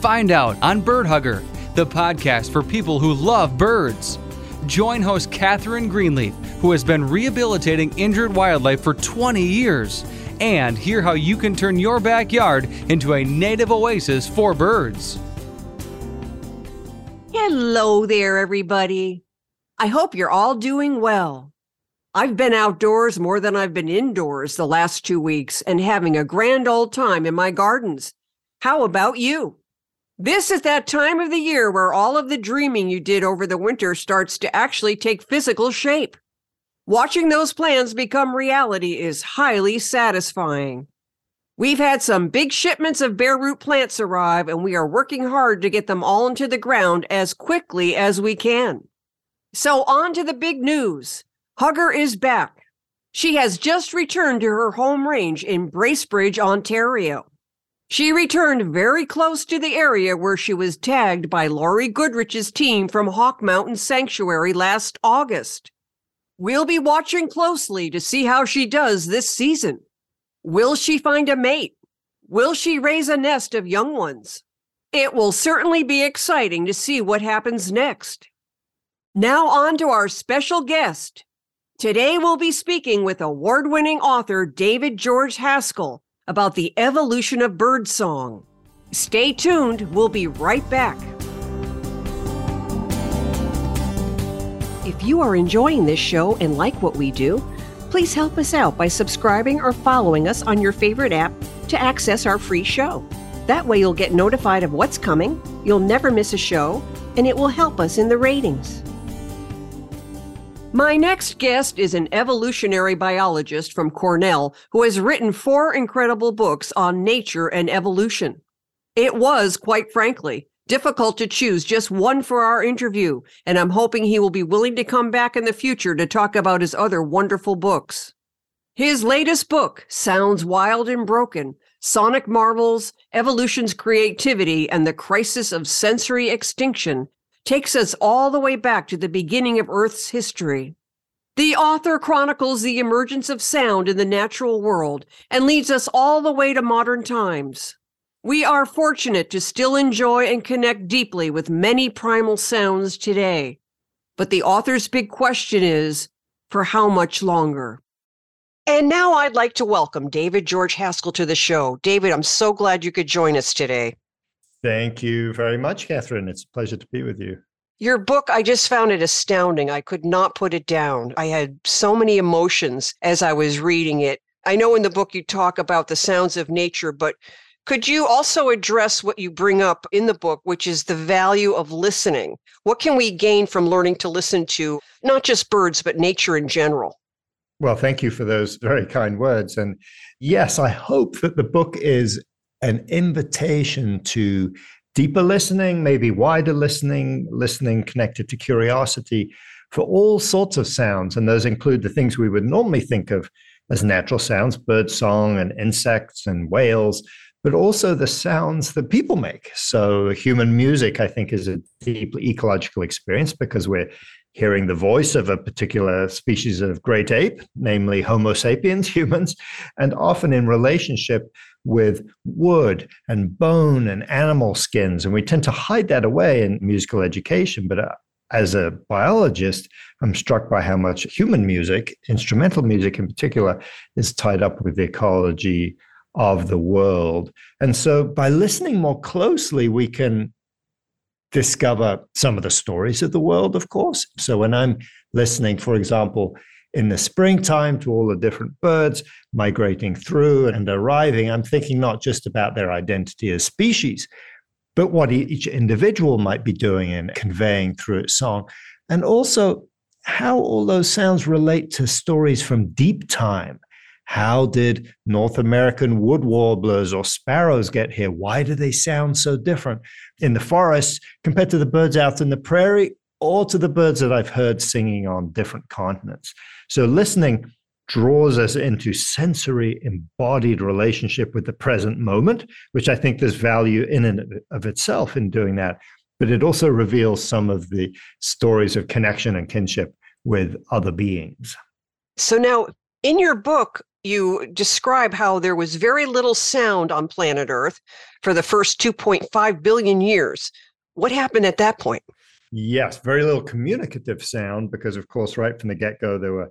Find out on Bird Hugger, the podcast for people who love birds. Join host Catherine Greenleaf, who has been rehabilitating injured wildlife for 20 years, and hear how you can turn your backyard into a native oasis for birds. Hello there, everybody. I hope you're all doing well. I've been outdoors more than I've been indoors the last two weeks and having a grand old time in my gardens. How about you? This is that time of the year where all of the dreaming you did over the winter starts to actually take physical shape. Watching those plans become reality is highly satisfying. We've had some big shipments of bare root plants arrive, and we are working hard to get them all into the ground as quickly as we can. So, on to the big news Hugger is back. She has just returned to her home range in Bracebridge, Ontario. She returned very close to the area where she was tagged by Laurie Goodrich's team from Hawk Mountain Sanctuary last August. We'll be watching closely to see how she does this season. Will she find a mate? Will she raise a nest of young ones? It will certainly be exciting to see what happens next. Now, on to our special guest. Today, we'll be speaking with award winning author David George Haskell about the evolution of birdsong. Stay tuned, we'll be right back. If you are enjoying this show and like what we do, please help us out by subscribing or following us on your favorite app to access our free show. That way, you'll get notified of what's coming, you'll never miss a show, and it will help us in the ratings. My next guest is an evolutionary biologist from Cornell who has written four incredible books on nature and evolution. It was, quite frankly, difficult to choose just one for our interview, and I'm hoping he will be willing to come back in the future to talk about his other wonderful books. His latest book, Sounds Wild and Broken Sonic Marvels, Evolution's Creativity, and the Crisis of Sensory Extinction, takes us all the way back to the beginning of Earth's history. The author chronicles the emergence of sound in the natural world and leads us all the way to modern times. We are fortunate to still enjoy and connect deeply with many primal sounds today. But the author's big question is for how much longer? And now I'd like to welcome David George Haskell to the show. David, I'm so glad you could join us today. Thank you very much, Catherine. It's a pleasure to be with you. Your book, I just found it astounding. I could not put it down. I had so many emotions as I was reading it. I know in the book you talk about the sounds of nature, but could you also address what you bring up in the book, which is the value of listening? What can we gain from learning to listen to not just birds, but nature in general? Well, thank you for those very kind words. And yes, I hope that the book is an invitation to deeper listening, maybe wider listening, listening connected to curiosity for all sorts of sounds. And those include the things we would normally think of as natural sounds, bird song and insects and whales, but also the sounds that people make. So, human music, I think, is a deeply ecological experience because we're hearing the voice of a particular species of great ape, namely Homo sapiens, humans, and often in relationship with wood and bone and animal skins. And we tend to hide that away in musical education. But uh, as a biologist, I'm struck by how much human music, instrumental music in particular, is tied up with the ecology of the world. And so by listening more closely, we can discover some of the stories of the world, of course. So when I'm listening, for example, in the springtime to all the different birds migrating through and arriving, I'm thinking not just about their identity as species, but what each individual might be doing and conveying through its song. And also how all those sounds relate to stories from deep time How did North American wood warblers or sparrows get here? Why do they sound so different in the forest compared to the birds out in the prairie or to the birds that I've heard singing on different continents? So listening draws us into sensory embodied relationship with the present moment, which I think there's value in and of itself in doing that. But it also reveals some of the stories of connection and kinship with other beings. So now in your book, you describe how there was very little sound on planet Earth for the first 2.5 billion years. What happened at that point? Yes, very little communicative sound because, of course, right from the get go, there were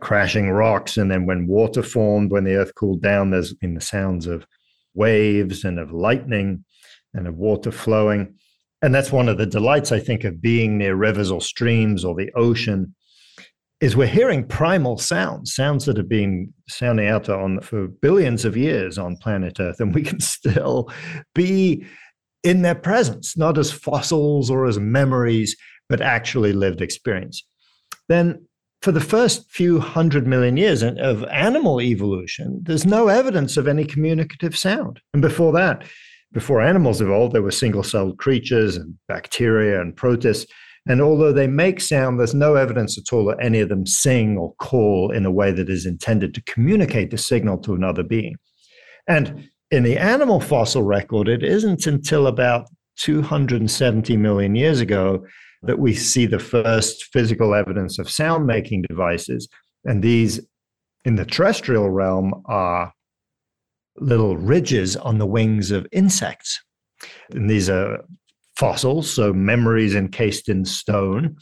crashing rocks. And then when water formed, when the earth cooled down, there's been the sounds of waves and of lightning and of water flowing. And that's one of the delights, I think, of being near rivers or streams or the ocean is we're hearing primal sounds, sounds that have been sounding out on for billions of years on planet Earth, and we can still be in their presence, not as fossils or as memories, but actually lived experience. Then, for the first few hundred million years of animal evolution, there's no evidence of any communicative sound. And before that, before animals evolved, there were single celled creatures and bacteria and protists and although they make sound, there's no evidence at all that any of them sing or call in a way that is intended to communicate the signal to another being. And in the animal fossil record, it isn't until about 270 million years ago that we see the first physical evidence of sound making devices. And these in the terrestrial realm are little ridges on the wings of insects. And these are fossils, so memories encased in stone,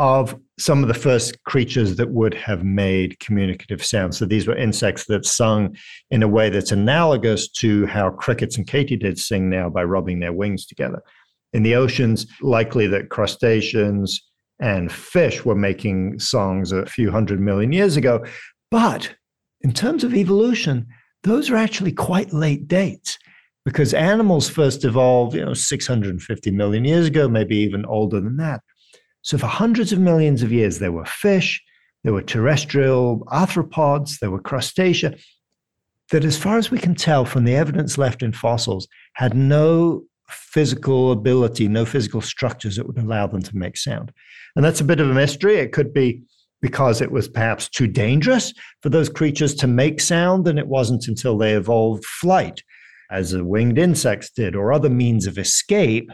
of some of the first creatures that would have made communicative sounds. So these were insects that sung in a way that's analogous to how crickets and katydids sing now by rubbing their wings together. In the oceans, likely that crustaceans and fish were making songs a few hundred million years ago. But in terms of evolution, those are actually quite late dates because animals first evolved, you know, 650 million years ago, maybe even older than that. So for hundreds of millions of years, there were fish, there were terrestrial arthropods, there were crustacea that, as far as we can tell from the evidence left in fossils, had no physical ability, no physical structures that would allow them to make sound. And that's a bit of a mystery. It could be because it was perhaps too dangerous for those creatures to make sound, and it wasn't until they evolved flight as the winged insects did, or other means of escape,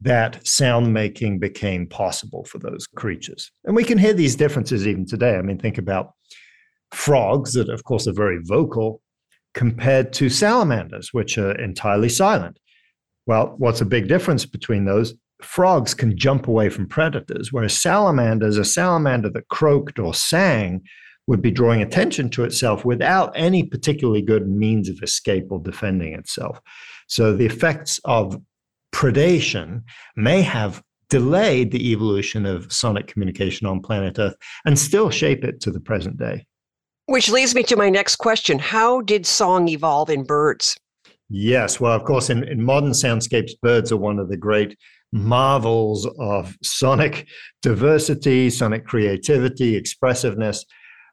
that sound making became possible for those creatures. And we can hear these differences even today. I mean, think about frogs that, of course, are very vocal compared to salamanders, which are entirely silent. Well, what's a big difference between those? Frogs can jump away from predators, whereas salamanders, a salamander that croaked or sang, would be drawing attention to itself without any particularly good means of escape or defending itself. So the effects of predation may have delayed the evolution of sonic communication on planet Earth and still shape it to the present day. Which leads me to my next question How did song evolve in birds? Yes, well, of course, in, in modern soundscapes, birds are one of the great marvels of sonic diversity, sonic creativity, expressiveness.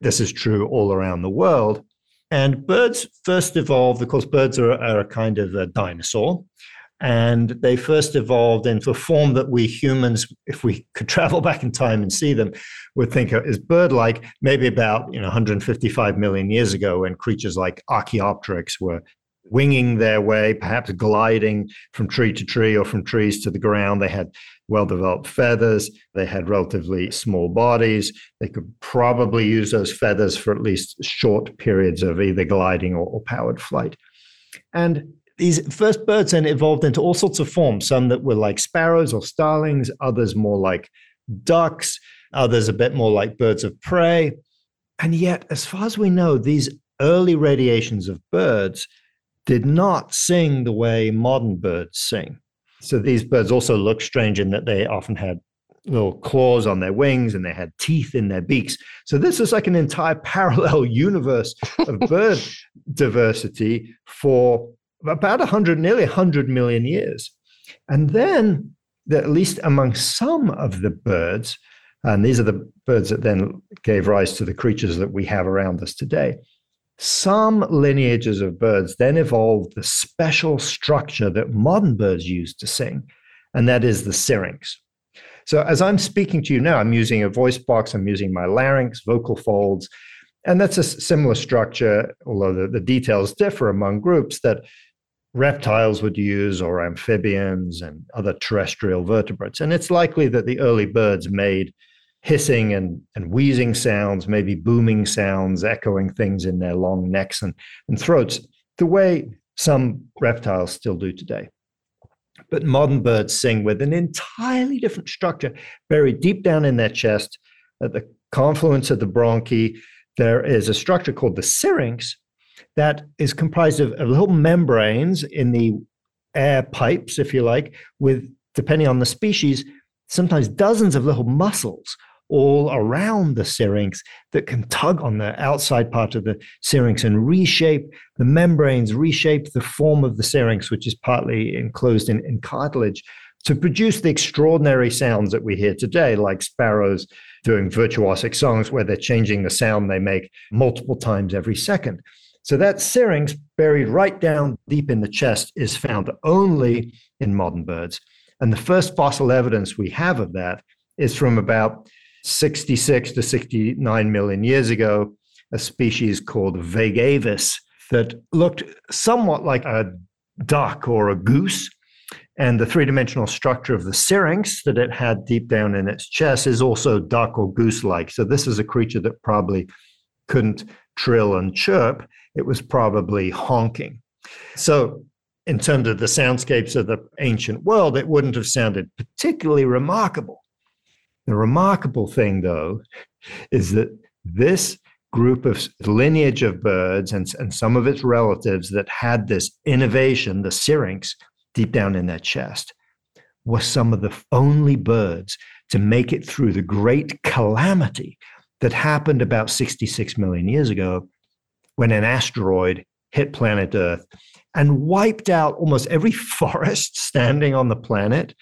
This is true all around the world. And birds first evolved, of course, birds are, are a kind of a dinosaur. And they first evolved into a form that we humans, if we could travel back in time and see them, would think is bird-like, maybe about you know 155 million years ago, when creatures like Archaeopteryx were winging their way, perhaps gliding from tree to tree or from trees to the ground. They had well developed feathers. They had relatively small bodies. They could probably use those feathers for at least short periods of either gliding or, or powered flight. And these first birds then evolved into all sorts of forms, some that were like sparrows or starlings, others more like ducks, others a bit more like birds of prey. And yet, as far as we know, these early radiations of birds did not sing the way modern birds sing. So these birds also look strange in that they often had little claws on their wings and they had teeth in their beaks. So this is like an entire parallel universe of bird diversity for about 100, nearly 100 million years. And then, at least among some of the birds, and these are the birds that then gave rise to the creatures that we have around us today, some lineages of birds then evolved the special structure that modern birds use to sing, and that is the syrinx. So, as I'm speaking to you now, I'm using a voice box, I'm using my larynx, vocal folds, and that's a similar structure, although the, the details differ among groups that reptiles would use or amphibians and other terrestrial vertebrates. And it's likely that the early birds made hissing and, and wheezing sounds, maybe booming sounds, echoing things in their long necks and, and throats, the way some reptiles still do today. But modern birds sing with an entirely different structure, buried deep down in their chest at the confluence of the bronchi. There is a structure called the syrinx that is comprised of, of little membranes in the air pipes, if you like, with, depending on the species, sometimes dozens of little muscles all around the syrinx that can tug on the outside part of the syrinx and reshape the membranes, reshape the form of the syrinx, which is partly enclosed in, in cartilage, to produce the extraordinary sounds that we hear today, like sparrows doing virtuosic songs where they're changing the sound they make multiple times every second. So that syrinx buried right down deep in the chest is found only in modern birds. And the first fossil evidence we have of that is from about 66 to 69 million years ago, a species called Vegavis that looked somewhat like a duck or a goose. And the three dimensional structure of the syrinx that it had deep down in its chest is also duck or goose like. So, this is a creature that probably couldn't trill and chirp. It was probably honking. So, in terms of the soundscapes of the ancient world, it wouldn't have sounded particularly remarkable. The remarkable thing, though, is that this group of lineage of birds and, and some of its relatives that had this innovation, the syrinx, deep down in their chest, were some of the only birds to make it through the great calamity that happened about 66 million years ago when an asteroid hit planet Earth and wiped out almost every forest standing on the planet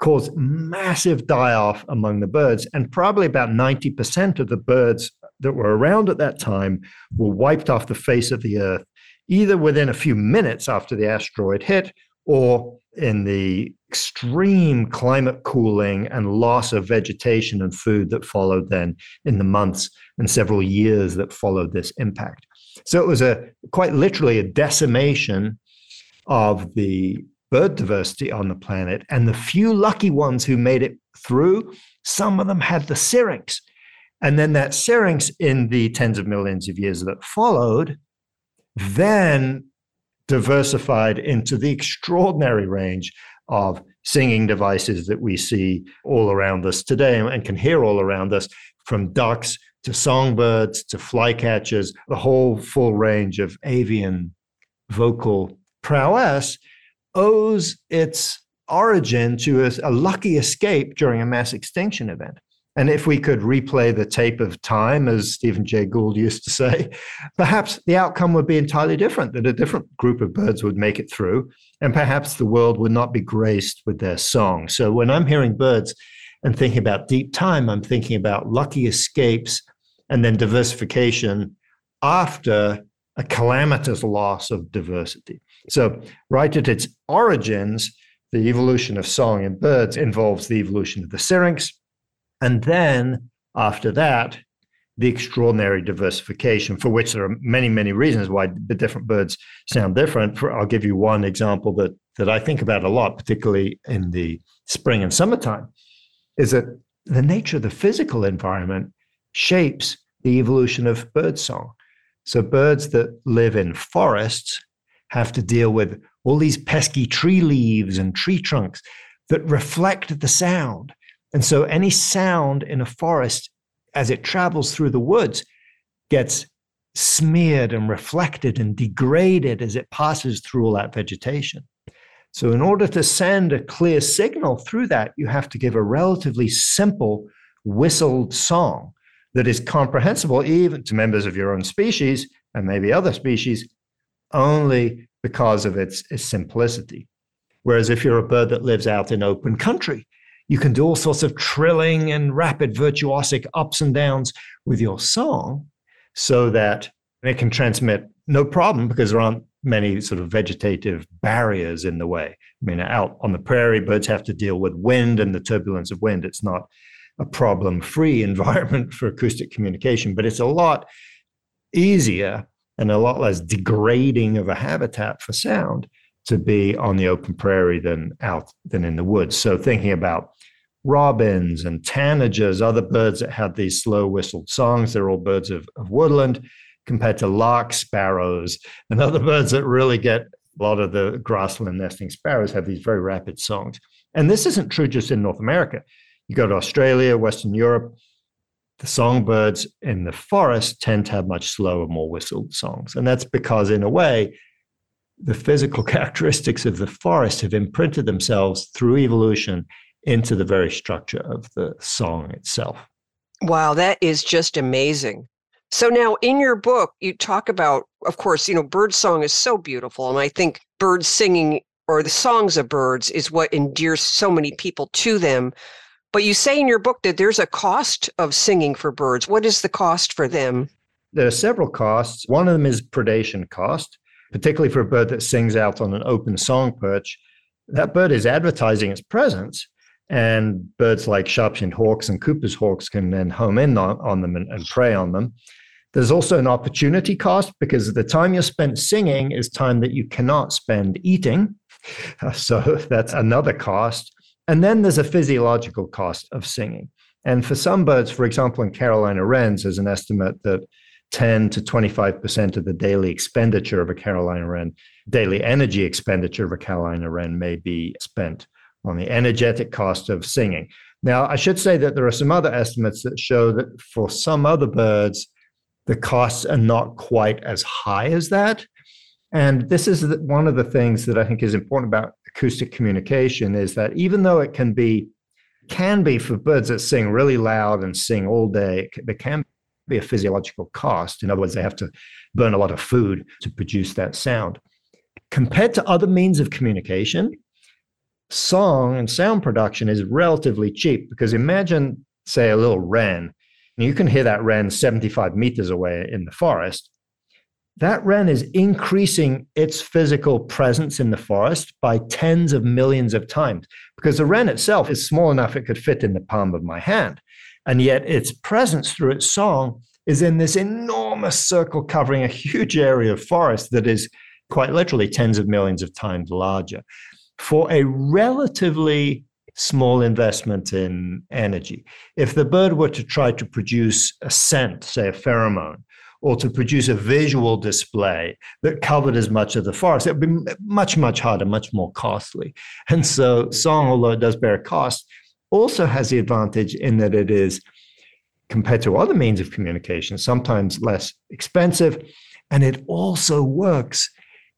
caused massive die off among the birds. And probably about 90% of the birds that were around at that time were wiped off the face of the earth, either within a few minutes after the asteroid hit or in the extreme climate cooling and loss of vegetation and food that followed then in the months and several years that followed this impact. So it was a quite literally a decimation of the bird diversity on the planet. And the few lucky ones who made it through, some of them had the syrinx. And then that syrinx, in the tens of millions of years that followed, then diversified into the extraordinary range of singing devices that we see all around us today and can hear all around us, from ducks to songbirds to flycatchers, the whole full range of avian vocal prowess owes its origin to a, a, lucky escape during a mass extinction event. And if we could replay the tape of time, as Stephen Jay Gould used to say, perhaps the outcome would be entirely different, that a different group of birds would make it through, and perhaps the world would not be graced with their song. So when I'm hearing birds and thinking about deep time, I'm thinking about lucky escapes and then diversification after a calamitous loss of diversity. So, right at its origins, the evolution of song in birds involves the evolution of the syrinx. And then, after that, the extraordinary diversification, for which there are many, many reasons why the different birds sound different. For, I'll give you one example that, that I think about a lot, particularly in the spring and summertime, is that the nature of the physical environment shapes the evolution of bird song. So, birds that live in forests have to deal with all these pesky tree leaves and tree trunks that reflect the sound. And so any sound in a forest as it travels through the woods gets smeared and reflected and degraded as it passes through all that vegetation. So, in order to send a clear signal through that, you have to give a relatively simple whistled song that is comprehensible even to members of your own species and maybe other species only because of its, its simplicity. Whereas if you're a bird that lives out in open country, you can do all sorts of trilling and rapid virtuosic ups and downs with your song so that it can transmit no problem because there aren't many sort of vegetative barriers in the way. I mean, out on the prairie, birds have to deal with wind and the turbulence of wind. It's not a problem free environment for acoustic communication, but it's a lot easier and a lot less degrading of a habitat for sound to be on the open prairie than out than in the woods. So thinking about robins and tanagers, other birds that have these slow whistled songs, they're all birds of, of woodland compared to lark sparrows and other birds that really get a lot of the grassland nesting sparrows have these very rapid songs. And this isn't true just in North America. You go to Australia, Western Europe, the songbirds in the forest tend to have much slower, more whistled songs. And that's because, in a way, the physical characteristics of the forest have imprinted themselves through evolution into the very structure of the song itself. Wow, that is just amazing. So now in your book, you talk about, of course, you know, bird song is so beautiful. And I think birds singing or the songs of birds is what endears so many people to them. But you say in your book that there's a cost of singing for birds. What is the cost for them? There are several costs. One of them is predation cost, particularly for a bird that sings out on an open song perch. That bird is advertising its presence, and birds like sharp-shinned hawks and Cooper's hawks can then home in on, on them and, and prey on them. There's also an opportunity cost because the time you're spent singing is time that you cannot spend eating. So that's another cost. And then there's a physiological cost of singing. And for some birds, for example, in Carolina wrens, there's an estimate that 10 to 25% of the daily expenditure of a Carolina wren, daily energy expenditure of a Carolina wren may be spent on the energetic cost of singing. Now, I should say that there are some other estimates that show that for some other birds, the costs are not quite as high as that. And this is one of the things that I think is important about acoustic communication is that even though it can be can be for birds that sing really loud and sing all day, there can be a physiological cost. In other words, they have to burn a lot of food to produce that sound. Compared to other means of communication, song and sound production is relatively cheap because imagine, say, a little wren you can hear that wren 75 meters away in the forest. That wren is increasing its physical presence in the forest by tens of millions of times because the wren itself is small enough it could fit in the palm of my hand. And yet its presence through its song is in this enormous circle covering a huge area of forest that is quite literally tens of millions of times larger. For a relatively small investment in energy. If the bird were to try to produce a scent, say a pheromone, or to produce a visual display that covered as much of the forest, it would be much, much harder, much more costly. And so, song, although it does bear a cost, also has the advantage in that it is, compared to other means of communication, sometimes less expensive. And it also works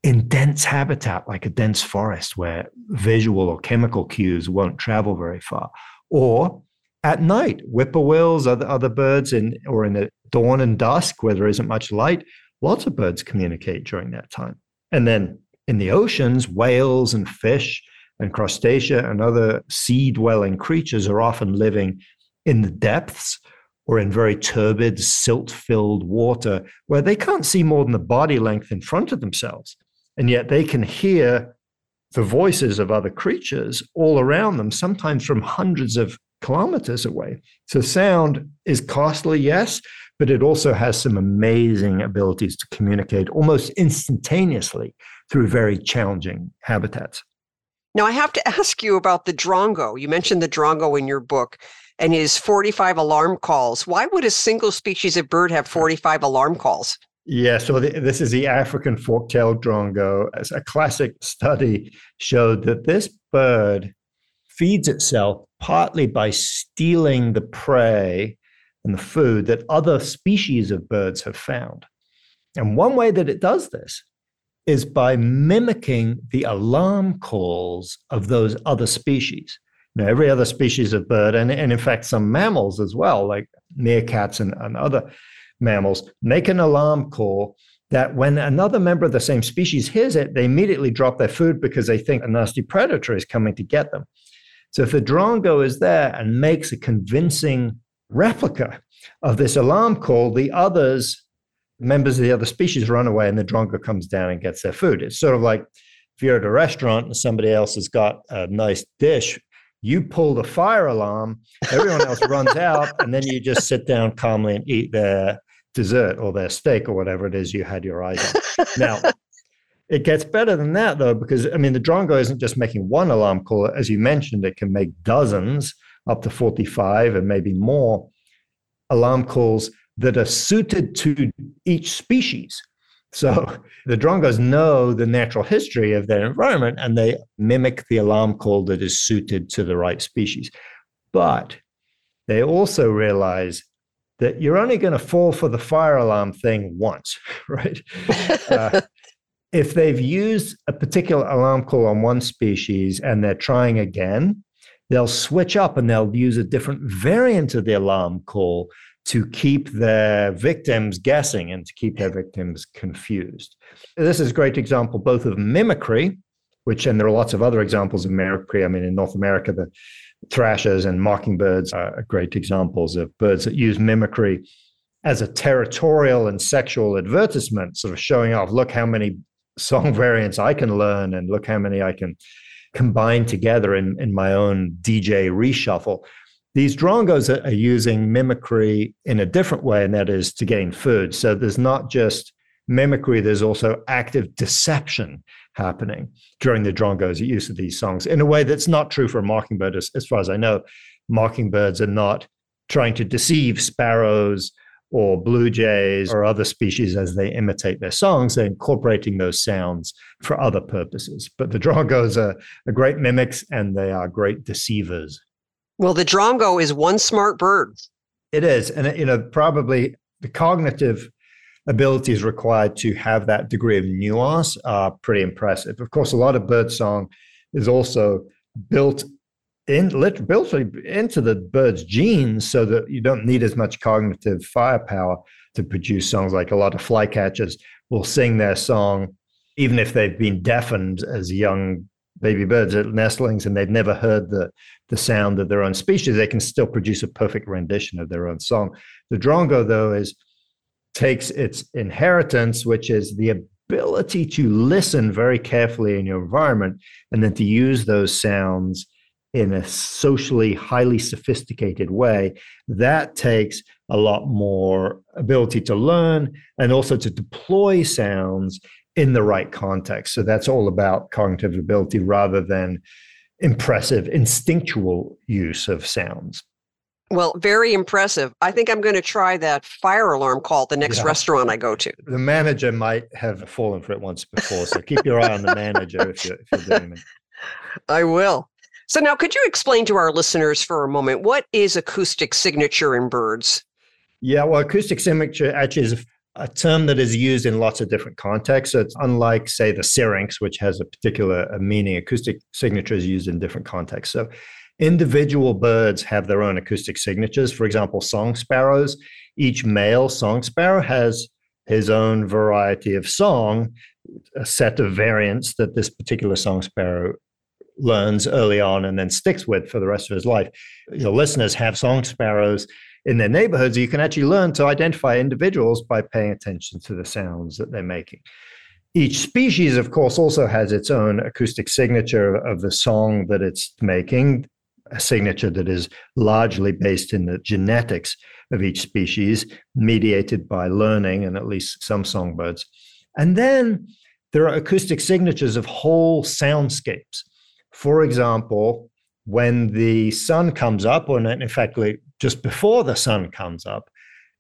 in dense habitat like a dense forest where visual or chemical cues won't travel very far or at night. Whippoorwills other other birds in or in the dawn and dusk where there isn't much light lots of birds communicate during that time. And then in the oceans whales and fish and crustacea and other sea dwelling creatures are often living in the depths or in very turbid silt filled water where they can't see more than the body length in front of themselves. And yet they can hear the voices of other creatures all around them, sometimes from hundreds of kilometers away. So sound is costly, yes, but it also has some amazing abilities to communicate almost instantaneously through very challenging habitats. Now, I have to ask you about the drongo. You mentioned the drongo in your book and his 45 alarm calls. Why would a single species of bird have 45 alarm calls? Yeah, so the, this is the African fork-tailed drongo. As a classic study showed that this bird feeds itself partly by stealing the prey and the food that other species of birds have found. And one way that it does this is by mimicking the alarm calls of those other species. Know, every other species of bird, and, and in fact, some mammals as well, like meerkats and, and other mammals make an alarm call that when another member of the same species hears it, they immediately drop their food because they think a nasty predator is coming to get them. So if the drongo is there and makes a convincing replica of this alarm call, the others members of the other species run away and the drongo comes down and gets their food. It's sort of like if you're at a restaurant and somebody else has got a nice dish, you pull the fire alarm, everyone else runs out, and then you just sit down calmly and eat their dessert or their steak or whatever it is you had your eyes on. Now, it gets better than that though, because I mean, the drongo isn't just making one alarm call. As you mentioned, it can make dozens, up to 45 and maybe more alarm calls that are suited to each species. So the drongos know the natural history of their environment and they mimic the alarm call that is suited to the right species. But they also realize that you're only going to fall for the fire alarm thing once, right? uh, if they've used a particular alarm call on one species and they're trying again, they'll switch up and they'll use a different variant of the alarm call to keep their victims guessing and to keep their victims confused. This is a great example both of mimicry, which, and there are lots of other examples of mimicry. I mean, in North America, the thrashers and mockingbirds are great examples of birds that use mimicry as a territorial and sexual advertisement, sort of showing off, look how many song variants I can learn and look how many I can combine together in, in my own DJ reshuffle. These drongos are, using mimicry in a different way, and that is to gain food. So there's not just mimicry, there's also active deception happening during the drongo's use of these songs in a way that's not true for mockingbird. As, as far as I know, mockingbirds are not trying to deceive sparrows or blue jays or other species as they imitate their songs. They're incorporating those sounds for other purposes. But the drongos are, are great mimics and they are great deceivers. Well, the drongo is one smart bird. It is. And, you know, probably the cognitive abilities required to have that degree of nuance are pretty impressive. Of course, a lot of bird song is also built in built into the bird's genes so that you don't need as much cognitive firepower to produce songs. Like a lot of flycatchers will sing their song even if they've been deafened as young baby birds at nestlings and they've never heard the the sound of their own species they can still produce a perfect rendition of their own song. The drongo though is takes its inheritance which is the ability to listen very carefully in your environment and then to use those sounds in a socially highly sophisticated way, that takes a lot more ability to learn and also to deploy sounds in the right context. So that's all about cognitive ability rather than impressive instinctual use of sounds. Well, very impressive. I think I'm going to try that fire alarm call at the next yeah. restaurant I go to. The manager might have fallen for it once before, so keep your eye on the manager if you're, if you're doing it. I will. So now, could you explain to our listeners for a moment what is acoustic signature in birds? Yeah, well, acoustic signature actually is a term that is used in lots of different contexts. So it's unlike, say, the syrinx, which has a particular meaning. Acoustic signature is used in different contexts. So individual birds have their own acoustic signatures. For example, song sparrows, each male song sparrow has his own variety of song, a set of variants that this particular song sparrow learns early on and then sticks with for the rest of his life. Your listeners have song sparrows in their neighborhoods. You can actually learn to identify individuals by paying attention to the sounds that they're making. Each species, of course, also has its own acoustic signature of the song that it's making, a signature that is largely based in the genetics of each species, mediated by learning and at least some songbirds. And then there are acoustic signatures of whole soundscapes. For example, when the sun comes up, or in fact, just before the sun comes up,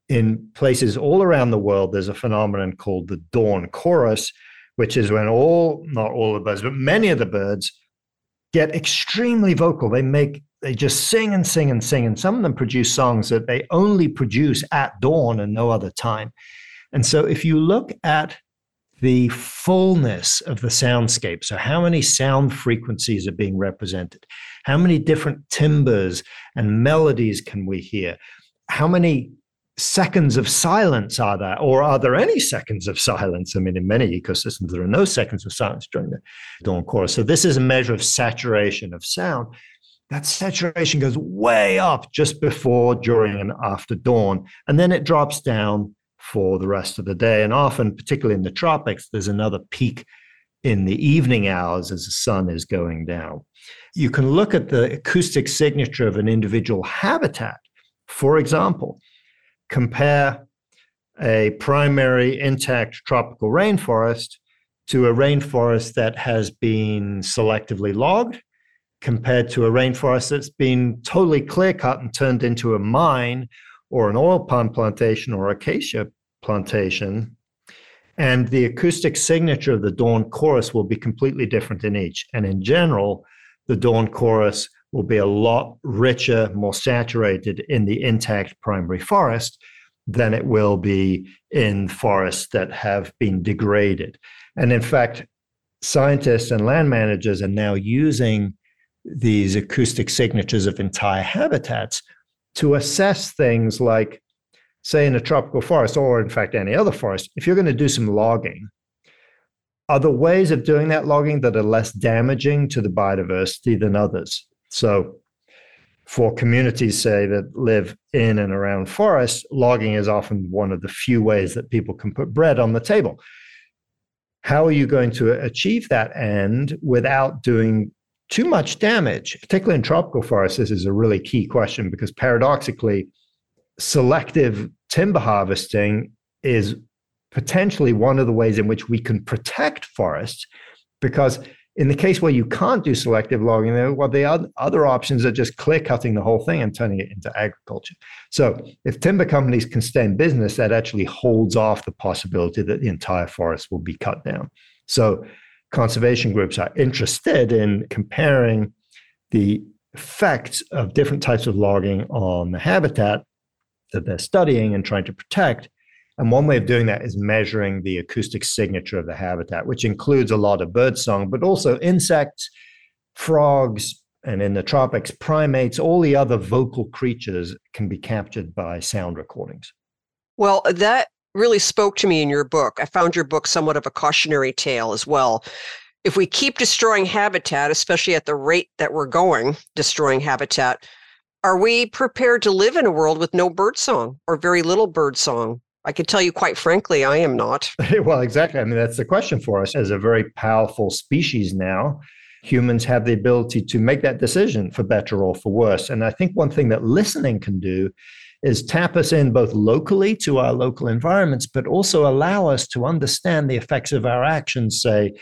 in places all around the world, there's a phenomenon called the dawn chorus, which is when all, not all the birds, but many of the birds get extremely vocal. They make, they just sing and sing and sing. And some of them produce songs that they only produce at dawn and no other time. And so if you look at the fullness of the soundscape. So, how many sound frequencies are being represented? How many different timbres and melodies can we hear? How many seconds of silence are there? Or are there any seconds of silence? I mean, in many ecosystems, there are no seconds of silence during the dawn chorus. So, this is a measure of saturation of sound. That saturation goes way up just before, during, and after dawn. And then it drops down for the rest of the day. And often, particularly in the tropics, there's another peak in the evening hours as the sun is going down. You can look at the acoustic signature of an individual habitat. For example, compare a primary intact tropical rainforest to a rainforest that has been selectively logged compared to a rainforest that's been totally clear cut and turned into a mine or an oil palm plantation or acacia plantation. And the acoustic signature of the dawn chorus will be completely different in each. And in general, the dawn chorus will be a lot richer, more saturated in the intact primary forest than it will be in forests that have been degraded. And in fact, scientists and land managers are now using these acoustic signatures of entire habitats to assess things like, say, in a tropical forest, or in fact, any other forest, if you're going to do some logging, are there ways of doing that logging that are less damaging to the biodiversity than others? So, for communities, say, that live in and around forests, logging is often one of the few ways that people can put bread on the table. How are you going to achieve that end without doing too much damage, particularly in tropical forests, this is a really key question because paradoxically, selective timber harvesting is potentially one of the ways in which we can protect forests because in the case where you can't do selective logging, well, the other options are just clear cutting the whole thing and turning it into agriculture. So, if timber companies can stay in business, that actually holds off the possibility that the entire forest will be cut down. So, conservation groups are interested in comparing the effects of different types of logging on the habitat that they're studying and trying to protect. And one way of doing that is measuring the acoustic signature of the habitat, which includes a lot of birdsong, but also insects, frogs, and in the tropics, primates, all the other vocal creatures can be captured by sound recordings. Well, that really spoke to me in your book. I found your book somewhat of a cautionary tale as well. If we keep destroying habitat, especially at the rate that we're going, destroying habitat, are we prepared to live in a world with no birdsong or very little birdsong? I can tell you quite frankly, I am not. well, exactly. I mean, that's the question for us as a very powerful species now. Humans have the ability to make that decision for better or for worse. And I think one thing that listening can do is tap us in both locally to our local environments, but also allow us to understand the effects of our actions, say,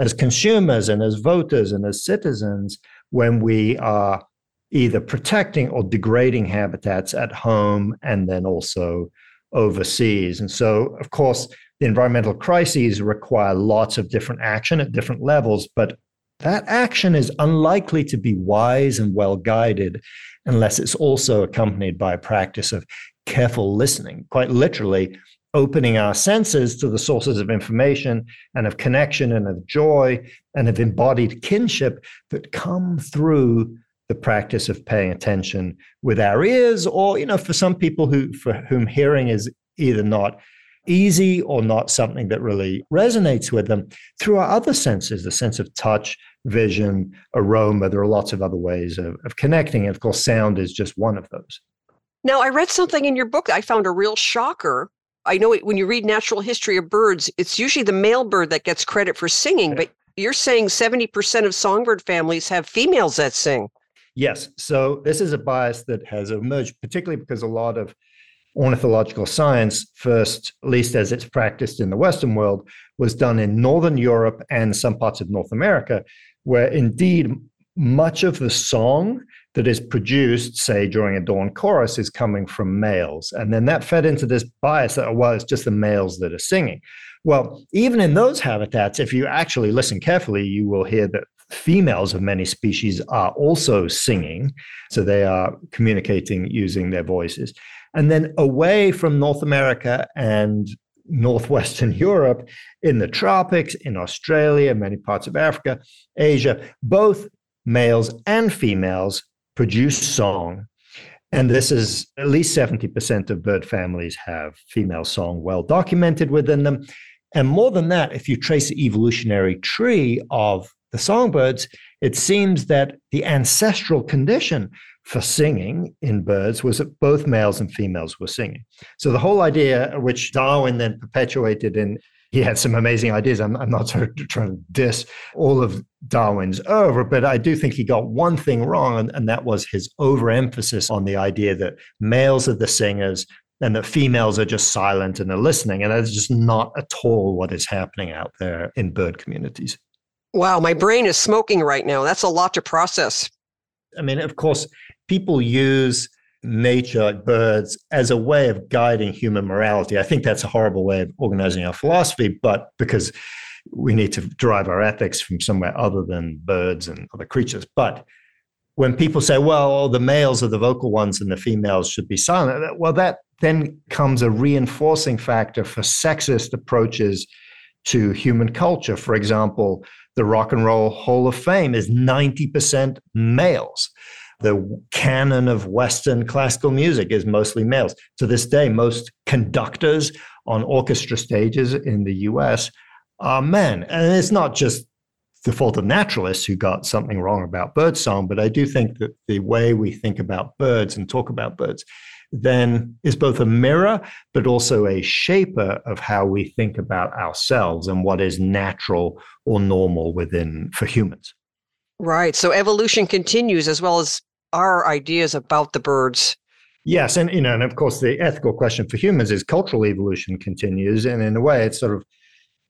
as consumers and as voters and as citizens, when we are either protecting or degrading habitats at home and then also overseas. And so, of course, the environmental crises require lots of different action at different levels, but that action is unlikely to be wise and well guided unless it's also accompanied by a practice of careful listening, quite literally opening our senses to the sources of information and of connection and of joy and of embodied kinship that come through the practice of paying attention with our ears or you know for some people who for whom hearing is either not easy or not something that really resonates with them through our other senses the sense of touch vision, aroma. There are lots of other ways of, of connecting. And of course, sound is just one of those. Now, I read something in your book I found a real shocker. I know when you read natural history of birds, it's usually the male bird that gets credit for singing, but you're saying 70% of songbird families have females that sing. Yes. So this is a bias that has emerged, particularly because a lot of ornithological science, first, at least as it's practiced in the Western world, was done in Northern Europe and some parts of North America, where indeed much of the song that is produced, say, during a dawn chorus, is coming from males. And then that fed into this bias that, well, it's just the males that are singing. Well, even in those habitats, if you actually listen carefully, you will hear that females of many species are also singing. So they are communicating using their voices. And then away from North America and northwestern Europe, in the tropics, in Australia, many parts of Africa, Asia, both males and females produce song. And this is at least 70% of bird families have female song well documented within them. And more than that, if you trace the evolutionary tree of the songbirds, it seems that the ancestral condition for singing in birds was that both males and females were singing. So the whole idea, which Darwin then perpetuated in he had some amazing ideas. I'm, I'm not trying to diss all of Darwin's oeuvre, but I do think he got one thing wrong, and, and that was his overemphasis on the idea that males are the singers and that females are just silent and are listening. And that's just not at all what is happening out there in bird communities. Wow, my brain is smoking right now. That's a lot to process. I mean, of course, people use nature, birds, as a way of guiding human morality. I think that's a horrible way of organizing our philosophy, but because we need to derive our ethics from somewhere other than birds and other creatures. But when people say, well, the males are the vocal ones and the females should be silent, well, that then comes a reinforcing factor for sexist approaches to human culture. For example, the Rock and Roll Hall of Fame is 90% males the canon of Western classical music is mostly males. To this day, most conductors on orchestra stages in the US are men. And it's not just the fault of naturalists who got something wrong about birdsong, but I do think that the way we think about birds and talk about birds then is both a mirror, but also a shaper of how we think about ourselves and what is natural or normal within for humans. Right. So evolution continues as well as our ideas about the birds. Yes, and you know, and of course, the ethical question for humans is cultural evolution continues, and in a way, it's sort of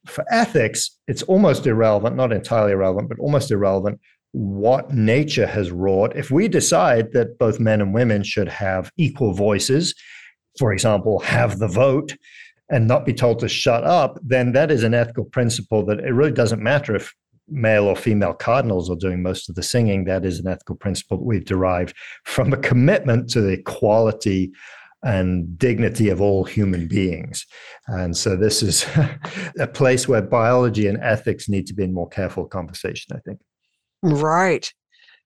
for ethics, it's almost irrelevant, not entirely irrelevant, but almost irrelevant what nature has wrought. If we decide that both men and women should have equal voices, for example, have the vote, and not be told to shut up, then that is an ethical principle that it really doesn't matter if male or female cardinals are doing most of the singing. That is an ethical principle that we've derived from a commitment to the equality and dignity of all human beings. And so this is a place where biology and ethics need to be in more careful conversation, I think. Right.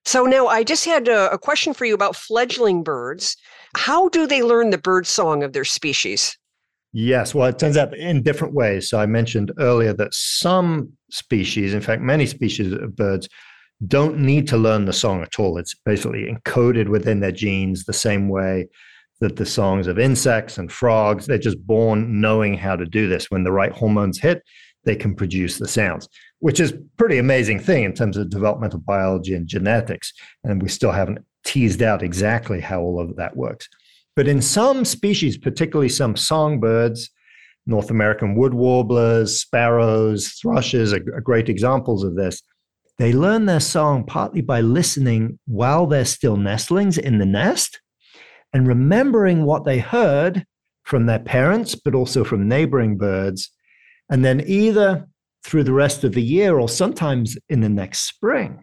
So now I just had a, a question for you about fledgling birds. How do they learn the bird song of their species? Yes, well, it turns out in different ways. So I mentioned earlier that some species, in fact, many species of birds, don't need to learn the song at all. It's basically encoded within their genes the same way that the songs of insects and frogs, they're just born knowing how to do this. When the right hormones hit, they can produce the sounds, which is pretty amazing thing in terms of developmental biology and genetics. And we still haven't teased out exactly how all of that works. But in some species, particularly some songbirds, North American wood warblers, sparrows, thrushes are, are great examples of this. They learn their song partly by listening while they're still nestlings in the nest and remembering what they heard from their parents, but also from neighboring birds. And then either through the rest of the year or sometimes in the next spring,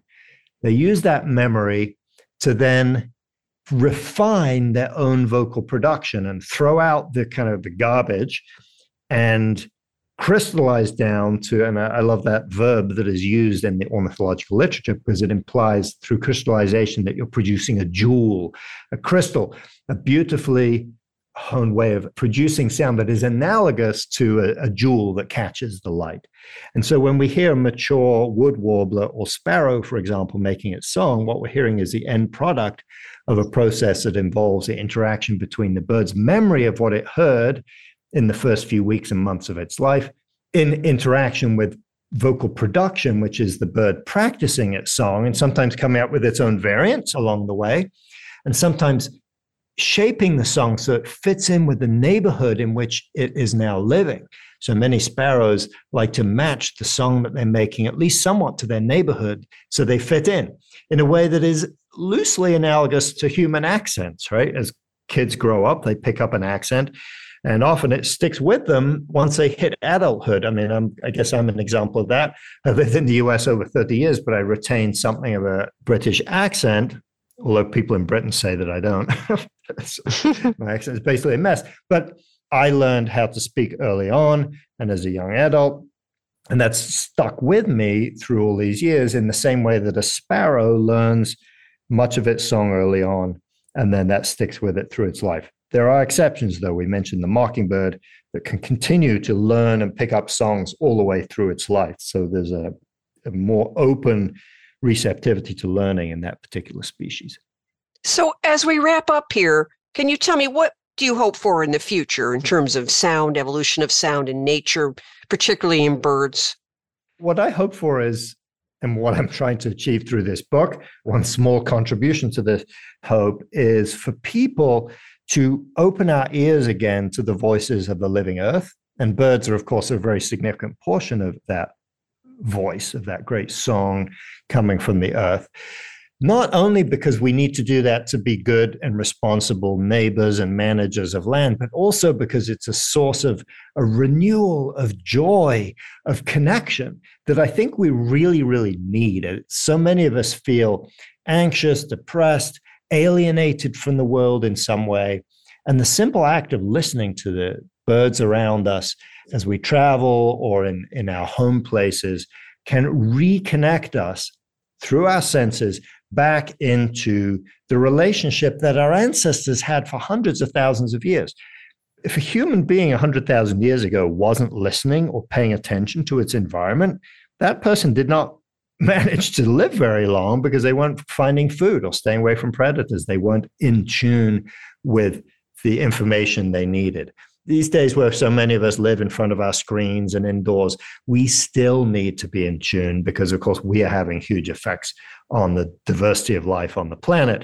they use that memory to then refine their own vocal production and throw out the kind of the garbage and crystallize down to and I, love that verb that is used in the ornithological literature because it implies through crystallization that you're producing a jewel a crystal a beautifully honed way of producing sound that is analogous to a, a, jewel that catches the light. And so when we hear a mature wood warbler or sparrow, for example, making its song, what we're hearing is the end product of a process that involves the interaction between the bird's memory of what it heard in the first few weeks and months of its life in interaction with vocal production, which is the bird practicing its song and sometimes coming up with its own variants along the way. And sometimes shaping the song so it fits in with the neighborhood in which it is now living. So many sparrows like to match the song that they're making, at least somewhat to their neighborhood, so they fit in in a way that is loosely analogous to human accents, right? As kids grow up, they pick up an accent. And often it sticks with them once they hit adulthood. I mean, I'm, i guess I'm an example of that. I've lived in the US over 30 years, but I retain something of a British accent although people in Britain say that I don't. my accent is basically a mess. But I learned how to speak early on and as a young adult. And that's stuck with me through all these years in the same way that a sparrow learns much of its song early on, and then that sticks with it through its life. There are exceptions, though. We mentioned the mockingbird that can continue to learn and pick up songs all the way through its life. So there's a, a more open receptivity to learning in that particular species. So, as we wrap up here, can you tell me what do you hope for in the future in terms of sound, evolution of sound in nature, particularly in birds? What I hope for is, and what I'm trying to achieve through this book, one small contribution to this hope is for people to open our ears again to the voices of the living earth. And birds are, of course, a very significant portion of that voice, of that great song coming from the earth not only because we need to do that to be good and responsible neighbors and managers of land, but also because it's a source of a renewal of joy, of connection that I think we really, really need. So many of us feel anxious, depressed, alienated from the world in some way. And the simple act of listening to the birds around us as we travel or in, in our home places can reconnect us through our senses back into the relationship that our ancestors had for hundreds of thousands of years. If a human being 100,000 years ago wasn't listening or paying attention to its environment, that person did not manage to live very long because they weren't finding food or staying away from predators. They weren't in tune with the information they needed these days where so many of us live in front of our screens and indoors, we still need to be in tune because, of course, we are having huge effects on the diversity of life on the planet.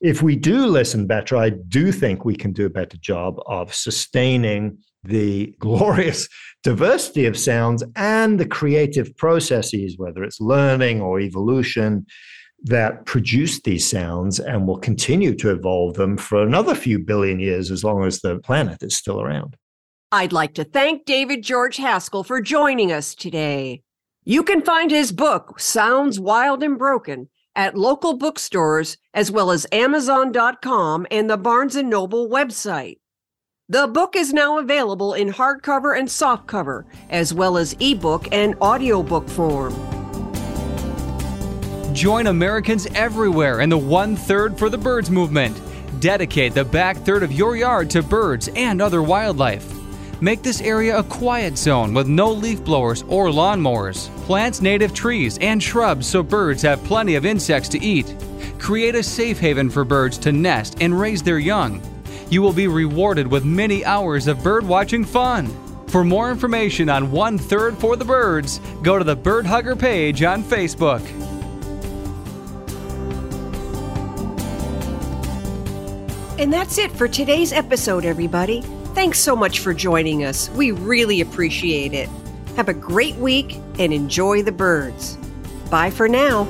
If we do listen better, I do think we can do a better job of sustaining the glorious diversity of sounds and the creative processes, whether it's learning or evolution, that produce these sounds and will continue to evolve them for another few billion years as long as the planet is still around. I'd like to thank David George Haskell for joining us today. You can find his book, Sounds Wild and Broken, at local bookstores as well as Amazon.com and the Barnes & Noble website. The book is now available in hardcover and softcover, as well as ebook and audiobook form. Join Americans everywhere in the One Third for the Birds movement. Dedicate the back third of your yard to birds and other wildlife. Make this area a quiet zone with no leaf blowers or lawnmowers. Plant native trees and shrubs so birds have plenty of insects to eat. Create a safe haven for birds to nest and raise their young. You will be rewarded with many hours of bird watching fun. For more information on One Third for the Birds, go to the Bird Hugger page on Facebook. And that's it for today's episode, everybody. Thanks so much for joining us. We really appreciate it. Have a great week and enjoy the birds. Bye for now.